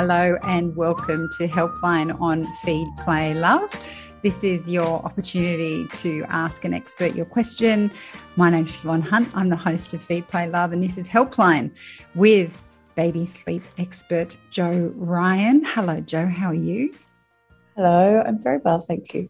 Hello and welcome to Helpline on Feed Play Love. This is your opportunity to ask an expert your question. My name's Siobhan Hunt. I'm the host of Feed Play Love, and this is Helpline with baby sleep expert Jo Ryan. Hello, Jo. How are you? Hello, I'm very well, thank you.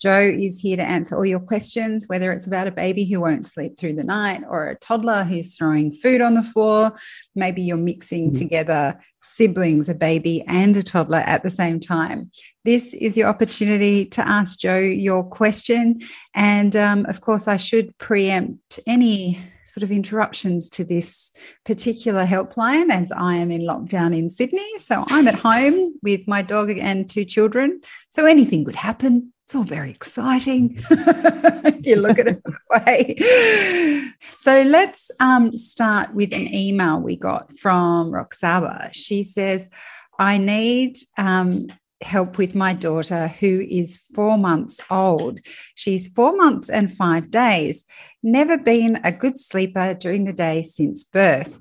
Jo is here to answer all your questions, whether it's about a baby who won't sleep through the night or a toddler who's throwing food on the floor. Maybe you're mixing mm-hmm. together siblings, a baby and a toddler at the same time. This is your opportunity to ask Jo your question. And um, of course, I should preempt any sort of interruptions to this particular helpline as I am in lockdown in Sydney. So I'm at home with my dog and two children. So anything could happen it's all very exciting if you look at it that way. So let's um, start with an email we got from Roxaba. She says, I need um, help with my daughter who is four months old. She's four months and five days, never been a good sleeper during the day since birth.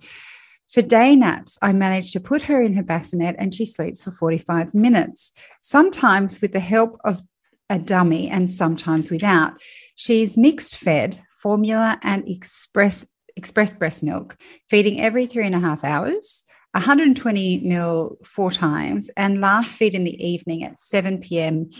For day naps, I manage to put her in her bassinet and she sleeps for 45 minutes, sometimes with the help of a dummy and sometimes without. She's mixed fed, formula and express express breast milk, feeding every three and a half hours. 120 mil four times and last feed in the evening at 7 p.m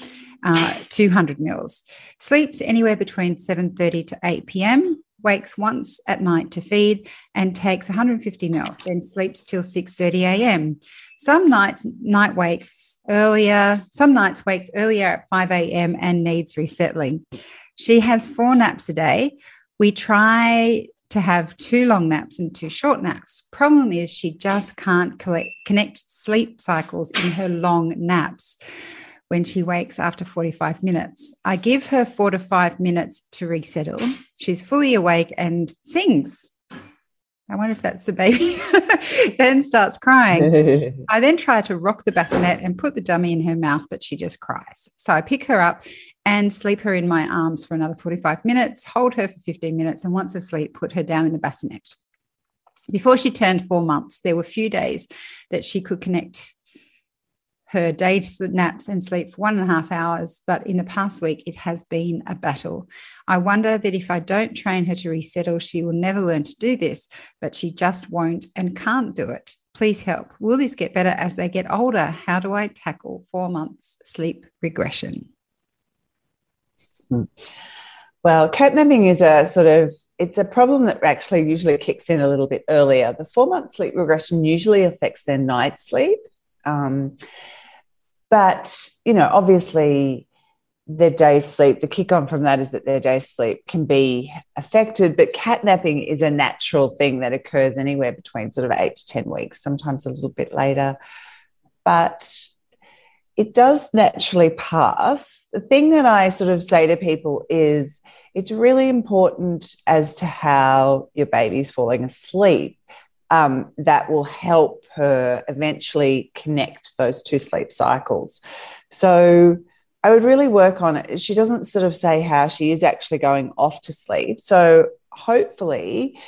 uh, 200 mils sleeps anywhere between 7.30 to 8 p.m wakes once at night to feed and takes 150 mil, then sleeps till 6:30 a.m. Some nights night wakes earlier, some nights wakes earlier at 5 a.m. and needs resettling. She has four naps a day. We try to have two long naps and two short naps. Problem is she just can't collect, connect sleep cycles in her long naps when she wakes after 45 minutes. I give her four to five minutes to resettle. She's fully awake and sings. I wonder if that's the baby. then starts crying. I then try to rock the bassinet and put the dummy in her mouth, but she just cries. So I pick her up and sleep her in my arms for another 45 minutes, hold her for 15 minutes, and once asleep, put her down in the bassinet. Before she turned four months, there were few days that she could connect her day naps and sleep for one and a half hours, but in the past week, it has been a battle. I wonder that if I don't train her to resettle, she will never learn to do this, but she just won't and can't do it. Please help. Will this get better as they get older? How do I tackle four months sleep regression? Hmm. Well, catnapping is a sort of it's a problem that actually usually kicks in a little bit earlier. The four month sleep regression usually affects their night sleep. Um, but, you know, obviously their day sleep, the kick on from that is that their day sleep can be affected, but catnapping is a natural thing that occurs anywhere between sort of eight to 10 weeks, sometimes a little bit later. But it does naturally pass. The thing that I sort of say to people is it's really important as to how your baby's falling asleep um, that will help her eventually connect those two sleep cycles. So I would really work on it. She doesn't sort of say how she is actually going off to sleep. So hopefully,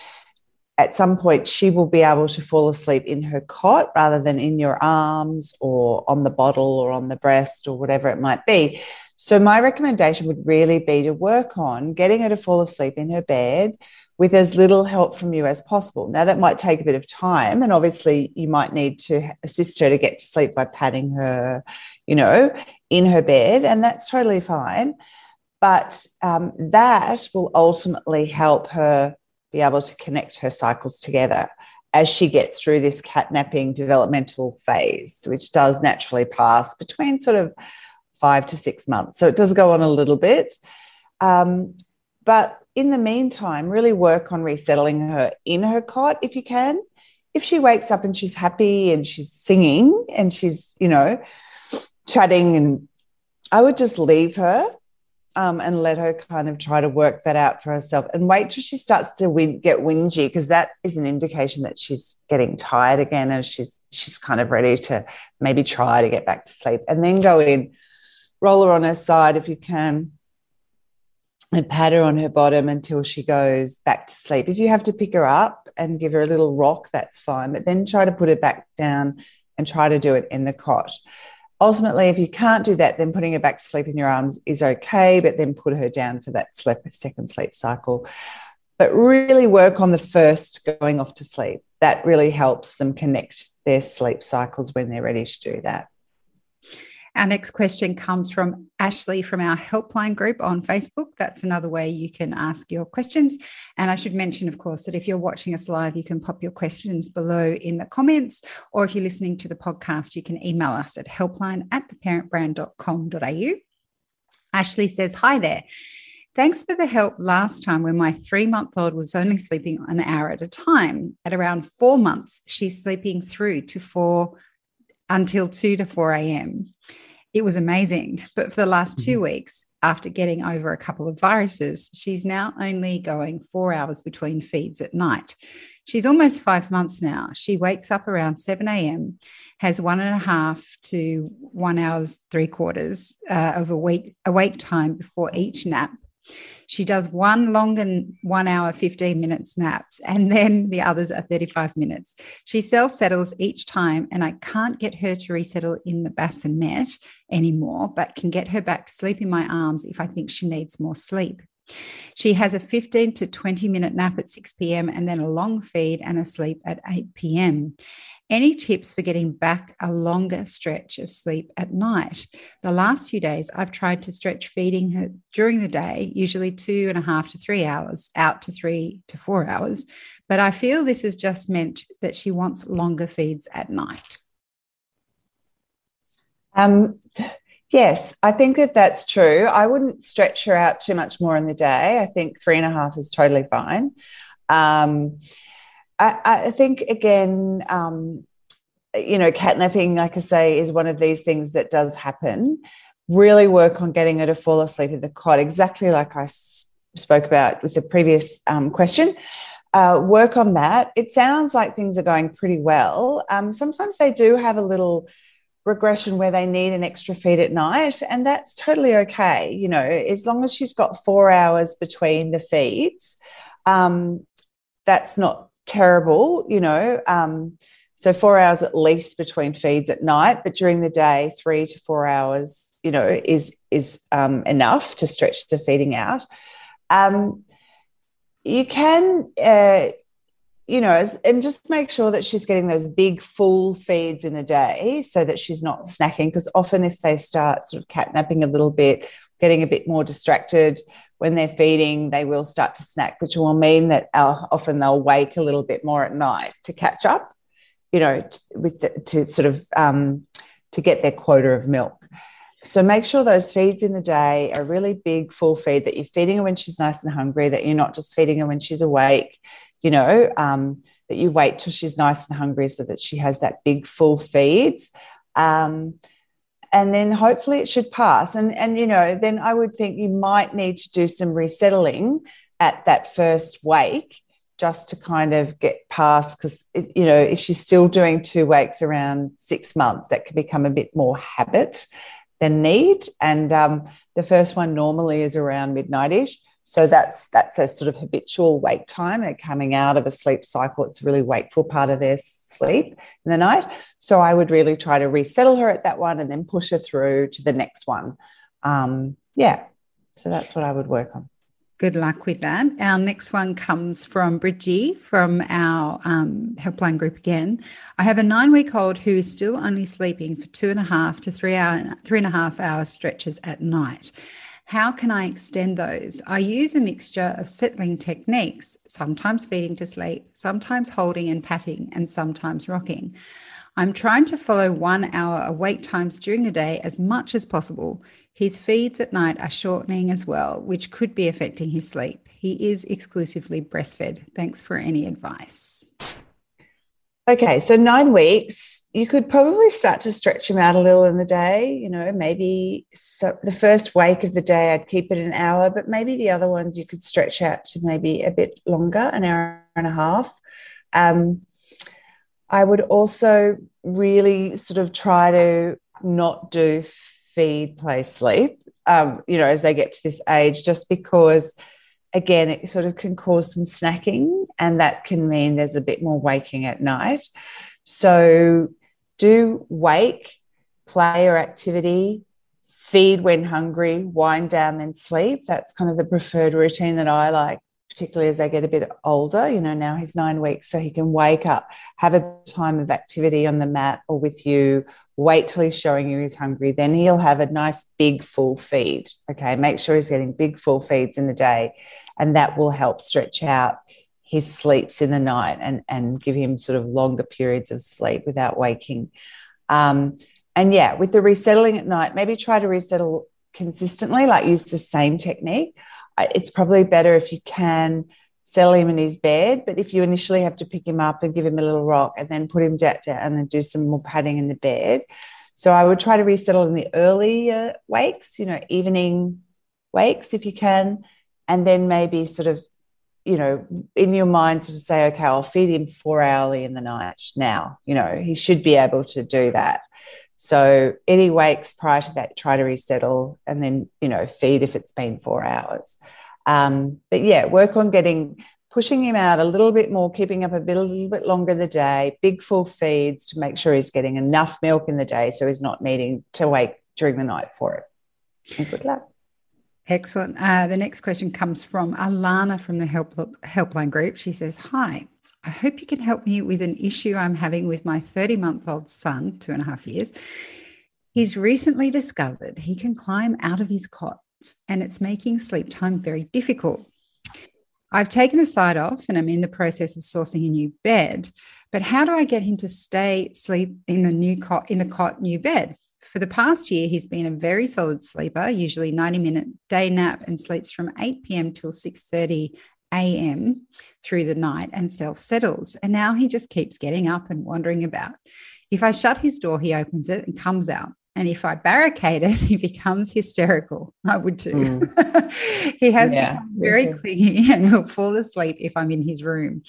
at some point, she will be able to fall asleep in her cot rather than in your arms or on the bottle or on the breast or whatever it might be. So, my recommendation would really be to work on getting her to fall asleep in her bed with as little help from you as possible. Now, that might take a bit of time, and obviously, you might need to assist her to get to sleep by patting her, you know, in her bed, and that's totally fine. But um, that will ultimately help her be able to connect her cycles together as she gets through this catnapping developmental phase, which does naturally pass between sort of five to six months. So it does go on a little bit. Um, but in the meantime, really work on resettling her in her cot if you can. If she wakes up and she's happy and she's singing and she's, you know, chatting, and I would just leave her um, and let her kind of try to work that out for herself and wait till she starts to win, get whingy because that is an indication that she's getting tired again and she's she's kind of ready to maybe try to get back to sleep and then go in roll her on her side if you can and pat her on her bottom until she goes back to sleep. If you have to pick her up and give her a little rock, that's fine, but then try to put her back down and try to do it in the cot. Ultimately, if you can't do that, then putting her back to sleep in your arms is okay, but then put her down for that sleep, second sleep cycle. But really work on the first going off to sleep. That really helps them connect their sleep cycles when they're ready to do that. Our next question comes from Ashley from our helpline group on Facebook. That's another way you can ask your questions. And I should mention, of course, that if you're watching us live, you can pop your questions below in the comments, or if you're listening to the podcast, you can email us at helpline at theparentbrand.com.au. Ashley says, Hi there. Thanks for the help last time when my three month old was only sleeping an hour at a time. At around four months, she's sleeping through to four until 2 to 4 a.m. It was amazing. But for the last two mm-hmm. weeks, after getting over a couple of viruses, she's now only going four hours between feeds at night. She's almost five months now. She wakes up around 7 a.m., has one and a half to one hours, three quarters uh, of a week awake time before each nap she does one long and one hour, 15 minutes naps, and then the others are 35 minutes. She self settles each time, and I can't get her to resettle in the bassinet anymore, but can get her back to sleep in my arms if I think she needs more sleep. She has a 15 to 20 minute nap at 6 p.m. and then a long feed and a sleep at 8 p.m. Any tips for getting back a longer stretch of sleep at night? The last few days, I've tried to stretch feeding her during the day, usually two and a half to three hours, out to three to four hours. But I feel this has just meant that she wants longer feeds at night. Um, yes, I think that that's true. I wouldn't stretch her out too much more in the day. I think three and a half is totally fine. Um, I, I think again, um, you know, catnapping, like I say, is one of these things that does happen. Really work on getting her to fall asleep in the cot, exactly like I spoke about with the previous um, question. Uh, work on that. It sounds like things are going pretty well. Um, sometimes they do have a little regression where they need an extra feed at night, and that's totally okay. You know, as long as she's got four hours between the feeds, um, that's not terrible, you know. Um, so four hours at least between feeds at night, but during the day, three to four hours, you know, is is um, enough to stretch the feeding out. Um, you can, uh, you know, and just make sure that she's getting those big full feeds in the day, so that she's not snacking. Because often, if they start sort of catnapping a little bit, getting a bit more distracted, when they're feeding, they will start to snack, which will mean that uh, often they'll wake a little bit more at night to catch up, you know, with the, to sort of um, to get their quota of milk. So make sure those feeds in the day are really big, full feed that you're feeding her when she's nice and hungry, that you're not just feeding her when she's awake, you know, um, that you wait till she's nice and hungry so that she has that big, full feeds. Um, and then hopefully it should pass. And and you know then i would think you might need to do some resettling at that first wake just to kind of get past because you know if she's still doing two wakes around six months that could become a bit more habit than need. And um, the first one normally is around midnightish so that's that's a sort of habitual wake time and coming out of a sleep cycle it's a really wakeful part of their sleep in the night. So I would really try to resettle her at that one and then push her through to the next one. Um, yeah. So that's what I would work on. Good luck with that. Our next one comes from Bridgie from our um, helpline group again. I have a nine week old who is still only sleeping for two and a half to three hour, three and a half hour stretches at night. How can I extend those? I use a mixture of settling techniques, sometimes feeding to sleep, sometimes holding and patting, and sometimes rocking. I'm trying to follow one hour awake times during the day as much as possible. His feeds at night are shortening as well, which could be affecting his sleep. He is exclusively breastfed. Thanks for any advice. Okay, so nine weeks, you could probably start to stretch him out a little in the day. You know, maybe so the first wake of the day, I'd keep it an hour, but maybe the other ones you could stretch out to maybe a bit longer, an hour and a half. Um, I would also really sort of try to not do feed, play, sleep, um, you know, as they get to this age, just because again, it sort of can cause some snacking, and that can mean there's a bit more waking at night. So, do wake, play or activity, feed when hungry, wind down, then sleep. That's kind of the preferred routine that I like, particularly as they get a bit older. You know, now he's nine weeks, so he can wake up, have a time of activity on the mat or with you, wait till he's showing you he's hungry. Then he'll have a nice big full feed. Okay. Make sure he's getting big full feeds in the day, and that will help stretch out his sleeps in the night and, and give him sort of longer periods of sleep without waking. Um, and yeah, with the resettling at night, maybe try to resettle consistently, like use the same technique. It's probably better if you can settle him in his bed, but if you initially have to pick him up and give him a little rock and then put him down and do some more padding in the bed. So I would try to resettle in the early wakes, you know, evening wakes if you can, and then maybe sort of you know, in your mind sort of say, okay, I'll feed him four hourly in the night now. You know, he should be able to do that. So any wakes prior to that, try to resettle and then, you know, feed if it's been four hours. Um, but yeah, work on getting pushing him out a little bit more, keeping up a, bit, a little bit longer the day, big full feeds to make sure he's getting enough milk in the day so he's not needing to wake during the night for it. And good luck. Excellent. Uh, the next question comes from Alana from the help, Helpline group. She says, Hi, I hope you can help me with an issue I'm having with my 30 month old son, two and a half years. He's recently discovered he can climb out of his cot and it's making sleep time very difficult. I've taken the side off and I'm in the process of sourcing a new bed. But how do I get him to stay sleep in the new cot in the cot new bed? For the past year, he's been a very solid sleeper, usually 90 minute day nap and sleeps from 8 p.m. till 6:30 a.m. through the night and self settles. And now he just keeps getting up and wandering about. If I shut his door, he opens it and comes out. And if I barricade it, he becomes hysterical. I would too. Mm. he has yeah, become very clingy and will fall asleep if I'm in his room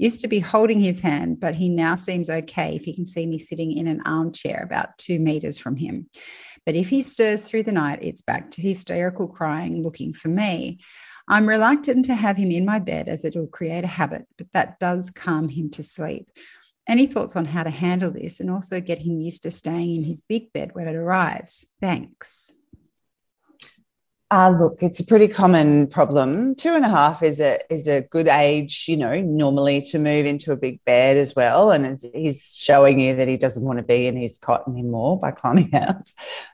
used to be holding his hand, but he now seems okay if he can see me sitting in an armchair about two meters from him. But if he stirs through the night, it's back to hysterical crying, looking for me. I'm reluctant to have him in my bed as it'll create a habit, but that does calm him to sleep. Any thoughts on how to handle this and also get him used to staying in his big bed when it arrives? Thanks. Uh, look, it's a pretty common problem. Two and a half is a is a good age, you know, normally to move into a big bed as well. And he's showing you that he doesn't want to be in his cot anymore by climbing out.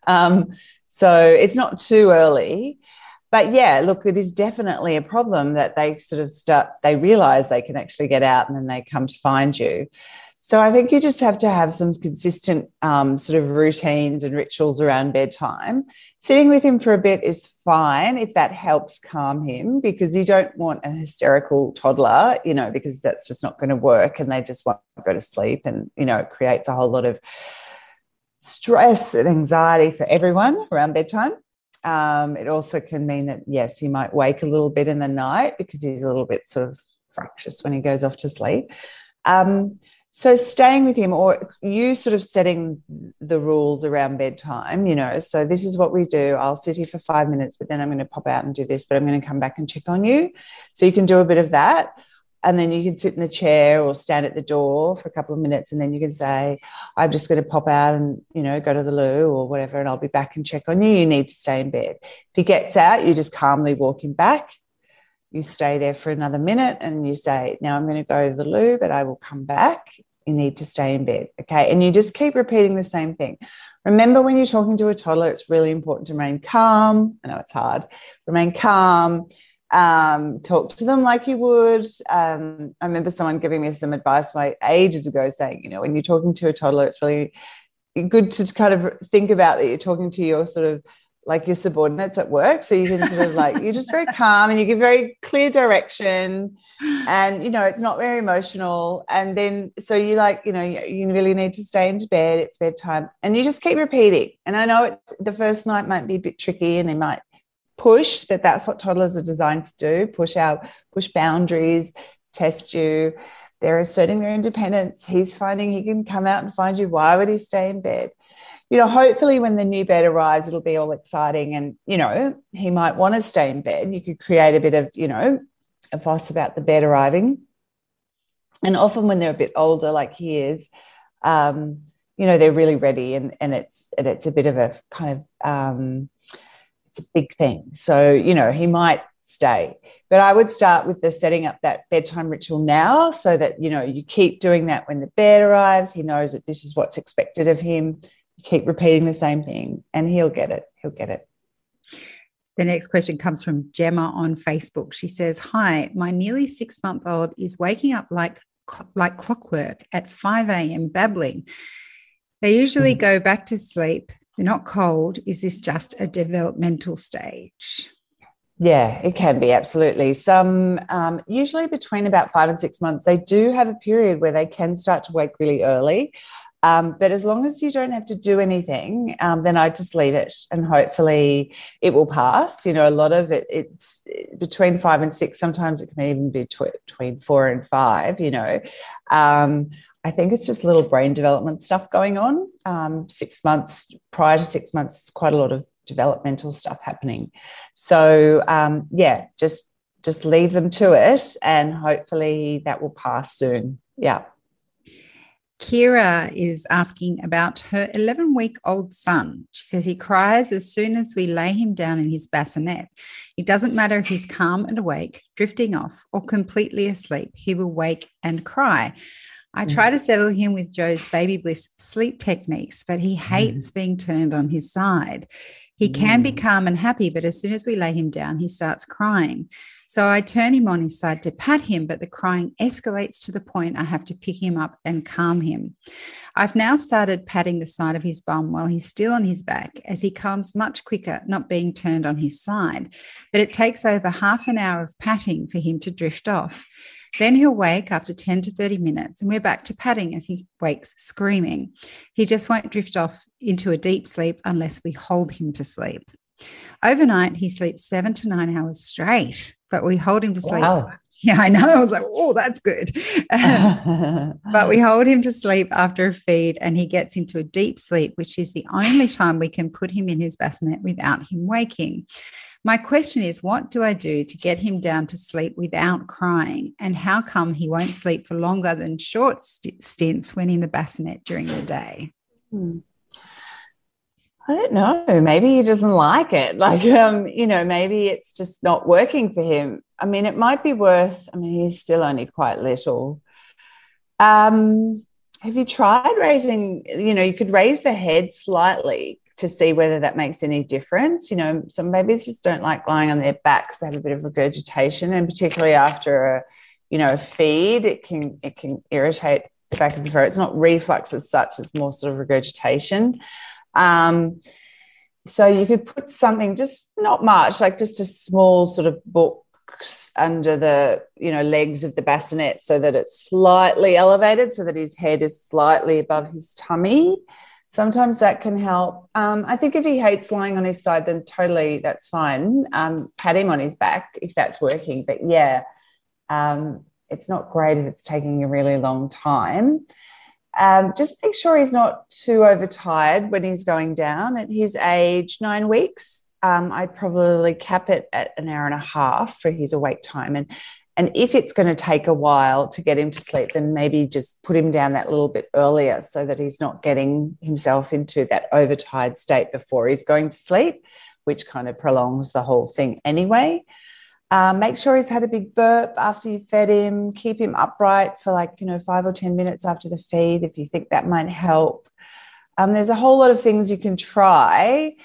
Um, so it's not too early. But yeah, look, it is definitely a problem that they sort of start, they realize they can actually get out and then they come to find you. So I think you just have to have some consistent um, sort of routines and rituals around bedtime. Sitting with him for a bit is fine if that helps calm him because you don't want a hysterical toddler, you know, because that's just not going to work and they just won't go to sleep and, you know, it creates a whole lot of stress and anxiety for everyone around bedtime. Um, it also can mean that, yes, he might wake a little bit in the night because he's a little bit sort of fractious when he goes off to sleep. Um, so staying with him or you sort of setting the rules around bedtime you know so this is what we do. I'll sit here for five minutes but then i'm going to pop out and do this but i'm going to come back and check on you. So you can do a bit of that and then you can sit in the chair or stand at the door for a couple of minutes and then you can say i'm just going to pop out and you know go to the loo or whatever and i'll be back and check on you you need to stay in bed if he gets out you just calmly walk him back you stay there for another minute and you say, Now I'm going to go to the loo, but I will come back. You need to stay in bed. Okay. And you just keep repeating the same thing. Remember, when you're talking to a toddler, it's really important to remain calm. I know it's hard. Remain calm. Um, talk to them like you would. Um, I remember someone giving me some advice my ages ago saying, you know, when you're talking to a toddler, it's really good to kind of think about that you're talking to your sort of like your subordinates at work. So you can sort of like, you're just very calm and you give very clear direction and, you know, it's not very emotional. And then, so you like, you know, you really need to stay into bed. It's bedtime. And you just keep repeating. And I know it's, the first night might be a bit tricky and they might push, but that's what toddlers are designed to do push out, push boundaries, test you. They're asserting their independence. He's finding he can come out and find you. Why would he stay in bed? you know, hopefully when the new bed arrives, it'll be all exciting. And, you know, he might want to stay in bed. You could create a bit of, you know, a fuss about the bed arriving. And often when they're a bit older, like he is, um, you know they're really ready and and it's and it's a bit of a kind of um, it's a big thing so you know he might stay but i would start with the setting up that bedtime ritual now so that you know you keep doing that when the bed arrives he knows that this is what's expected of him you keep repeating the same thing and he'll get it he'll get it the next question comes from Gemma on Facebook. She says, Hi, my nearly six month old is waking up like, like clockwork at 5 a.m. babbling. They usually mm. go back to sleep. They're not cold. Is this just a developmental stage? Yeah, it can be absolutely. Some um, usually between about five and six months, they do have a period where they can start to wake really early. Um, but as long as you don't have to do anything, um, then I just leave it and hopefully it will pass. You know, a lot of it, it's between five and six. Sometimes it can even be tw- between four and five, you know. Um, I think it's just little brain development stuff going on. Um, six months prior to six months, quite a lot of developmental stuff happening. So um, yeah, just just leave them to it, and hopefully that will pass soon. Yeah. Kira is asking about her 11 week old son. She says he cries as soon as we lay him down in his bassinet. It doesn't matter if he's calm and awake, drifting off, or completely asleep, he will wake and cry. I mm. try to settle him with Jo's baby bliss sleep techniques, but he mm. hates being turned on his side. He can be mm. calm and happy, but as soon as we lay him down, he starts crying. So I turn him on his side to pat him, but the crying escalates to the point I have to pick him up and calm him. I've now started patting the side of his bum while he's still on his back, as he calms much quicker, not being turned on his side. But it takes over half an hour of patting for him to drift off. Then he'll wake after 10 to 30 minutes, and we're back to patting as he wakes screaming. He just won't drift off into a deep sleep unless we hold him to sleep. Overnight, he sleeps seven to nine hours straight, but we hold him to sleep. Wow. Yeah, I know. I was like, oh, that's good. but we hold him to sleep after a feed and he gets into a deep sleep, which is the only time we can put him in his bassinet without him waking. My question is, what do I do to get him down to sleep without crying? And how come he won't sleep for longer than short st- stints when in the bassinet during the day? Hmm. I don't know. Maybe he doesn't like it. Like, um, you know, maybe it's just not working for him. I mean, it might be worth, I mean, he's still only quite little. Um, have you tried raising, you know, you could raise the head slightly to see whether that makes any difference. You know, some babies just don't like lying on their backs; they have a bit of regurgitation, and particularly after a, you know, a feed, it can it can irritate the back of the throat. It's not reflux as such; it's more sort of regurgitation. Um, so you could put something, just not much, like just a small sort of book under the you know legs of the bassinet so that it's slightly elevated so that his head is slightly above his tummy sometimes that can help. Um, I think if he hates lying on his side, then totally that's fine. Um, pat him on his back if that's working. But yeah, um, it's not great if it's taking a really long time. Um, just make sure he's not too overtired when he's going down. At his age, nine weeks, um, I'd probably cap it at an hour and a half for his awake time. And and if it's going to take a while to get him to sleep, then maybe just put him down that little bit earlier so that he's not getting himself into that overtired state before he's going to sleep, which kind of prolongs the whole thing anyway. Um, make sure he's had a big burp after you fed him. Keep him upright for like, you know, five or 10 minutes after the feed if you think that might help. Um, there's a whole lot of things you can try,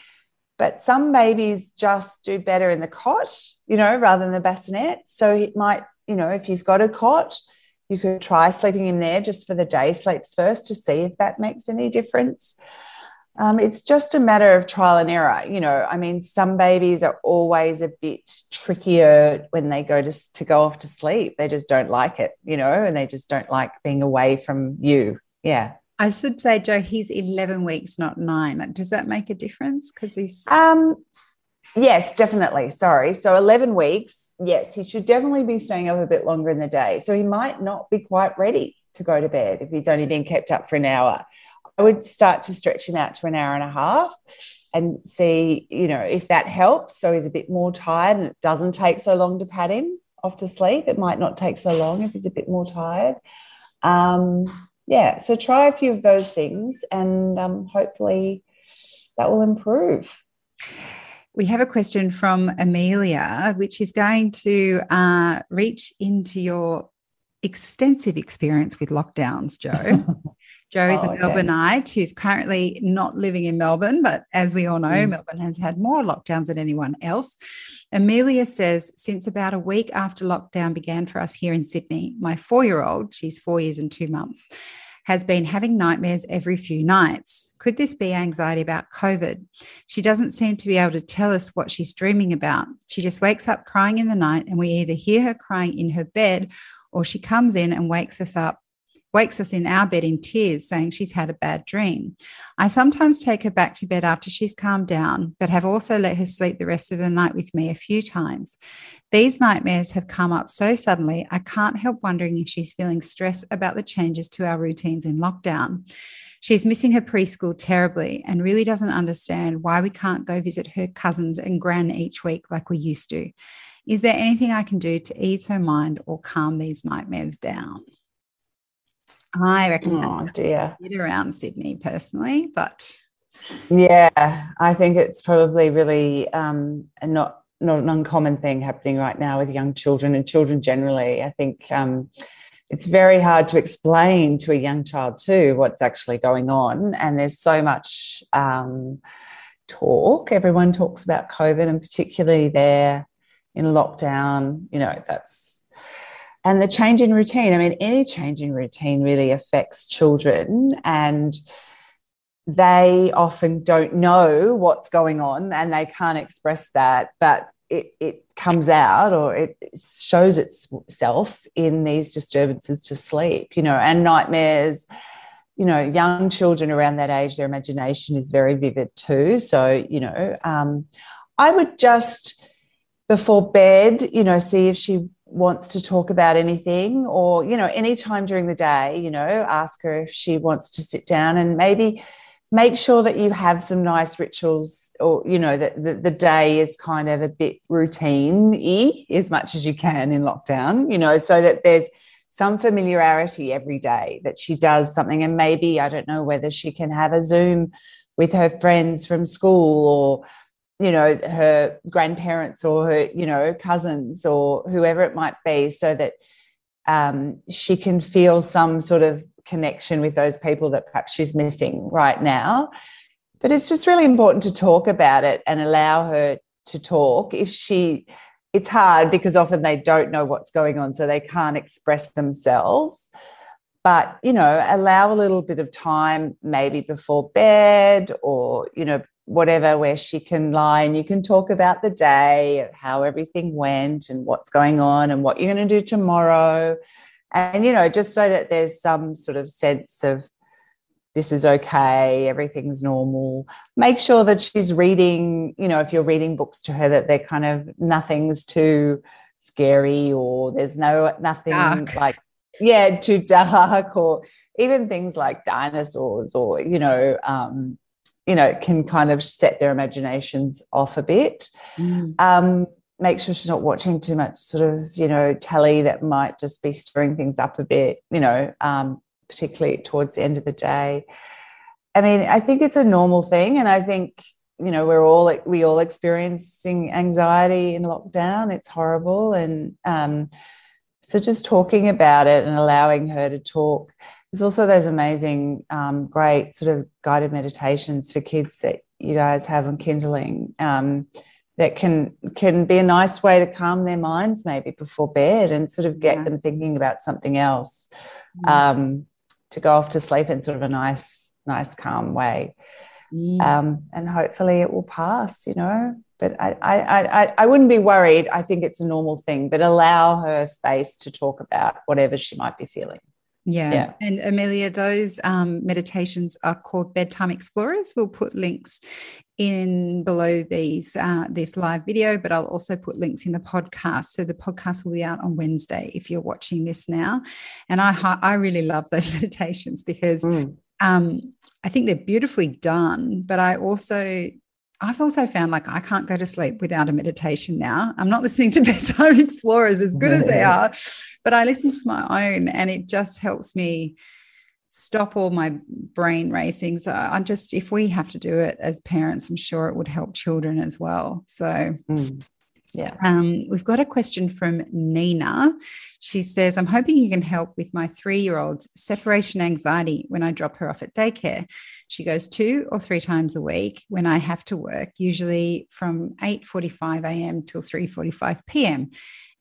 but some babies just do better in the cot you know, rather than the bassinet. So it might, you know, if you've got a cot, you could try sleeping in there just for the day sleeps first to see if that makes any difference. Um, it's just a matter of trial and error. You know, I mean, some babies are always a bit trickier when they go to, to go off to sleep. They just don't like it, you know, and they just don't like being away from you. Yeah. I should say, Jo, he's 11 weeks, not nine. Does that make a difference? Because he's. Um, Yes, definitely. Sorry. So 11 weeks. Yes, he should definitely be staying up a bit longer in the day. So he might not be quite ready to go to bed if he's only been kept up for an hour. I would start to stretch him out to an hour and a half and see, you know, if that helps. So he's a bit more tired and it doesn't take so long to pat him off to sleep. It might not take so long if he's a bit more tired. Um, yeah, so try a few of those things and um, hopefully that will improve. We have a question from Amelia, which is going to uh, reach into your extensive experience with lockdowns, Jo. Jo is oh, a Melbourneite who's currently not living in Melbourne, but as we all know, mm. Melbourne has had more lockdowns than anyone else. Amelia says, since about a week after lockdown began for us here in Sydney, my four year old, she's four years and two months, has been having nightmares every few nights. Could this be anxiety about COVID? She doesn't seem to be able to tell us what she's dreaming about. She just wakes up crying in the night, and we either hear her crying in her bed or she comes in and wakes us up wakes us in our bed in tears, saying she's had a bad dream. I sometimes take her back to bed after she's calmed down, but have also let her sleep the rest of the night with me a few times. These nightmares have come up so suddenly, I can't help wondering if she's feeling stress about the changes to our routines in lockdown. She's missing her preschool terribly and really doesn't understand why we can't go visit her cousins and gran each week like we used to. Is there anything I can do to ease her mind or calm these nightmares down? I reckon oh, dear. bit around Sydney personally, but yeah, I think it's probably really um, not not an uncommon thing happening right now with young children and children generally. I think um, it's very hard to explain to a young child too what's actually going on, and there's so much um, talk. Everyone talks about COVID, and particularly there in lockdown. You know, that's and the change in routine i mean any change in routine really affects children and they often don't know what's going on and they can't express that but it, it comes out or it shows itself in these disturbances to sleep you know and nightmares you know young children around that age their imagination is very vivid too so you know um, i would just before bed you know see if she wants to talk about anything or you know anytime during the day you know ask her if she wants to sit down and maybe make sure that you have some nice rituals or you know that the, the day is kind of a bit routine as much as you can in lockdown you know so that there's some familiarity every day that she does something. And maybe i don't know whether she can have a zoom with her friends from school or you know her grandparents or her you know cousins or whoever it might be so that um, she can feel some sort of connection with those people that perhaps she's missing right now. But it's just really important to talk about it and allow her to talk. If she it's hard because often they don't know what's going on so they can't express themselves. But you know allow a little bit of time maybe before bed or you know whatever where she can lie and you can talk about the day, how everything went and what's going on and what you're going to do tomorrow. And, you know, just so that there's some sort of sense of this is okay, everything's normal. Make sure that she's reading, you know, if you're reading books to her, that they're kind of nothing's too scary or there's no nothing dark. like yeah too dark or even things like dinosaurs or you know um, you know, can kind of set their imaginations off a bit. Mm. Um, make sure she's not watching too much sort of, you know, telly that might just be stirring things up a bit, you know, um, particularly towards the end of the day. I mean, I think it's a normal thing. And I think, you know, we're all, we all experiencing anxiety in lockdown. It's horrible. And um, so just talking about it and allowing her to talk there's also those amazing, um, great sort of guided meditations for kids that you guys have on Kindling um, that can can be a nice way to calm their minds maybe before bed and sort of get yeah. them thinking about something else mm. um, to go off to sleep in sort of a nice, nice, calm way. Mm. Um, and hopefully it will pass, you know. But I, I, I, I wouldn't be worried. I think it's a normal thing, but allow her space to talk about whatever she might be feeling. Yeah. yeah. And Amelia, those um, meditations are called Bedtime Explorers. We'll put links in below these uh, this live video, but I'll also put links in the podcast. So the podcast will be out on Wednesday if you're watching this now. And I I really love those meditations because mm. um, I think they're beautifully done, but I also I've also found like I can't go to sleep without a meditation now. I'm not listening to Bedtime Explorers as good as they are, but I listen to my own and it just helps me stop all my brain racing. So I just, if we have to do it as parents, I'm sure it would help children as well. So, mm. Yeah. Um, we've got a question from Nina. She says, I'm hoping you can help with my three year old's separation anxiety when I drop her off at daycare. She goes two or three times a week when I have to work, usually from 8:45 a.m. till 3:45 p.m.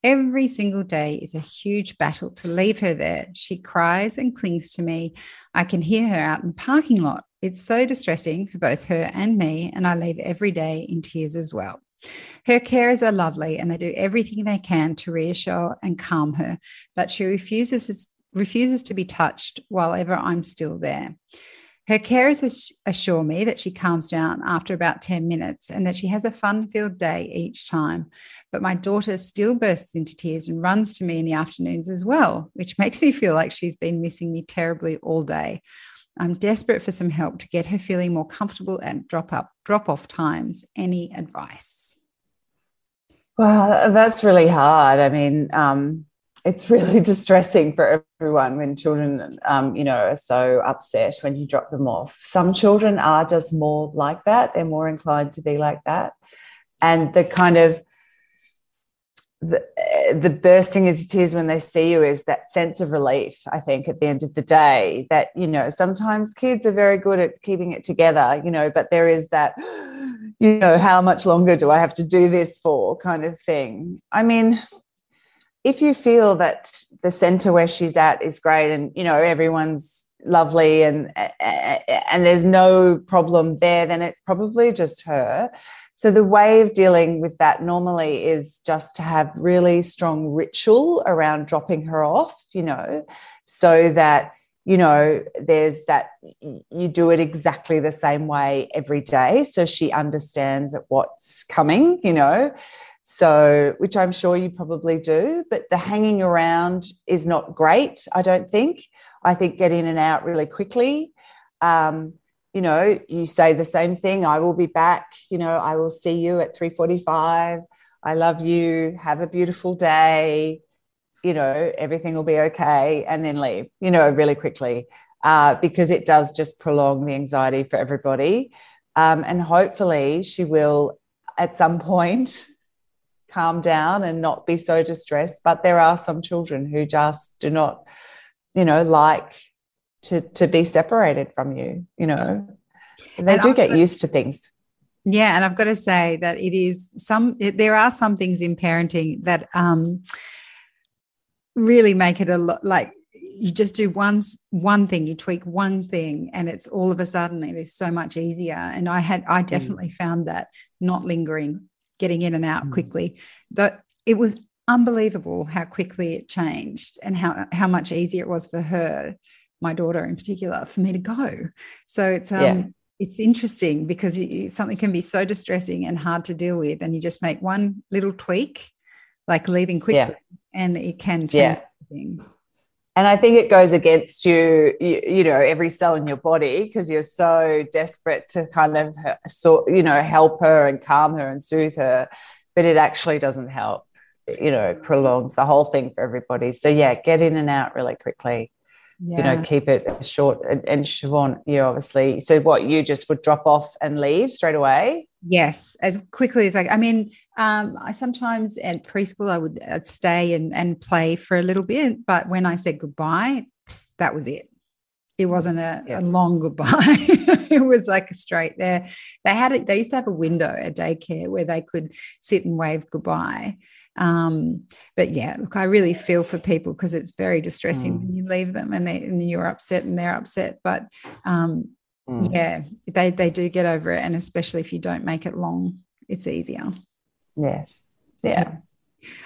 Every single day is a huge battle to leave her there. She cries and clings to me. I can hear her out in the parking lot. It's so distressing for both her and me, and I leave every day in tears as well. Her carers are lovely and they do everything they can to reassure and calm her, but she refuses, refuses to be touched while ever I'm still there. Her carers assure me that she calms down after about 10 minutes and that she has a fun filled day each time. But my daughter still bursts into tears and runs to me in the afternoons as well, which makes me feel like she's been missing me terribly all day. I'm desperate for some help to get her feeling more comfortable at drop up, drop off times. Any advice? Well, that's really hard. I mean, um, it's really distressing for everyone when children, um, you know, are so upset when you drop them off. Some children are just more like that; they're more inclined to be like that, and the kind of the, eh, the bursting into tears when they see you is that sense of relief i think at the end of the day that you know sometimes kids are very good at keeping it together you know but there is that you know how much longer do i have to do this for kind of thing. I mean if you feel that the center where she's at is great and you know everyone's lovely and eh, eh, and there's no problem there then it's probably just her so the way of dealing with that normally is just to have really strong ritual around dropping her off, you know, so that you know there's that you do it exactly the same way every day. So she understands what's coming you know so which i'm sure you probably do but the hanging around is not great i don't think. I think get in and out really quickly um, you know you say the same thing i will be back you know i will see you at 3:45 i love you. Have a beautiful day. You know everything will be okay and then leave you know really quickly uh, because it does just prolong the anxiety for everybody. Um, and hopefully she will at some point calm down and not be so distressed. But there are some children who just do not you know like to to be separated from you you know they and do I've get got, used to things yeah and i've got to say that it is some it, there are some things in parenting that um really make it a lot like you just do one one thing you tweak one thing and it's all of a sudden it is so much easier and i had i mm. definitely mm. found that not lingering getting in and out mm. quickly that it was unbelievable how quickly it changed and how how much easier it was for her my daughter in particular for me to go so it's um yeah. it's interesting because you, something can be so distressing and hard to deal with and you just make one little tweak like leaving quickly yeah. and it can change yeah. everything and I think it goes against you, you, you know, every cell in your body because you're so desperate to kind of, so, you know, help her and calm her and soothe her, but it actually doesn't help. You know, it prolongs the whole thing for everybody. So yeah, get in and out really quickly yeah. you know keep it short and, and Siobhan you obviously so what you just would drop off and leave straight away yes as quickly as I I mean um, I sometimes at preschool I would I'd stay and and play for a little bit but when I said goodbye that was it it wasn't a, yeah. a long goodbye it was like a straight there they had it they used to have a window at daycare where they could sit and wave goodbye um, but yeah, look, I really feel for people because it's very distressing mm. when you leave them and, they, and you're upset and they're upset. But um, mm. yeah, they, they do get over it. And especially if you don't make it long, it's easier. Yes. Yeah.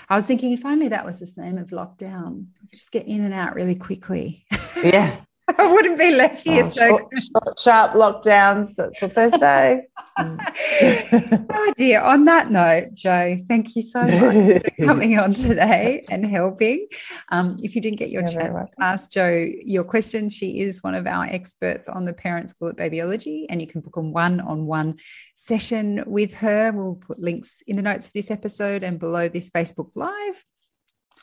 I was thinking if only that was the same of lockdown, just get in and out really quickly. Yeah. I wouldn't be left here. Oh, so short, short, sharp lockdowns. That's what they say. oh dear. On that note, Jo, thank you so much for coming on today and helping. Um, if you didn't get your You're chance to ask Jo your question, she is one of our experts on the Parent School at Babyology, and you can book a one-on-one session with her. We'll put links in the notes of this episode and below this Facebook Live.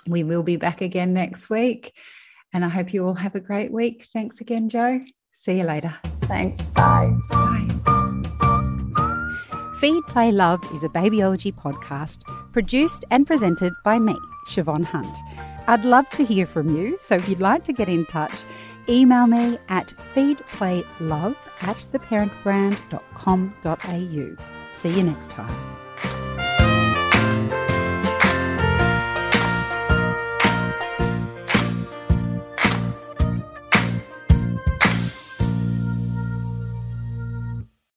We will be back again next week. And I hope you all have a great week. Thanks again, Jo. See you later. Thanks. Bye. Bye. Feed, Play, Love is a babyology podcast produced and presented by me, Siobhan Hunt. I'd love to hear from you, so if you'd like to get in touch, email me at feedplaylove at theparentbrand.com.au. See you next time.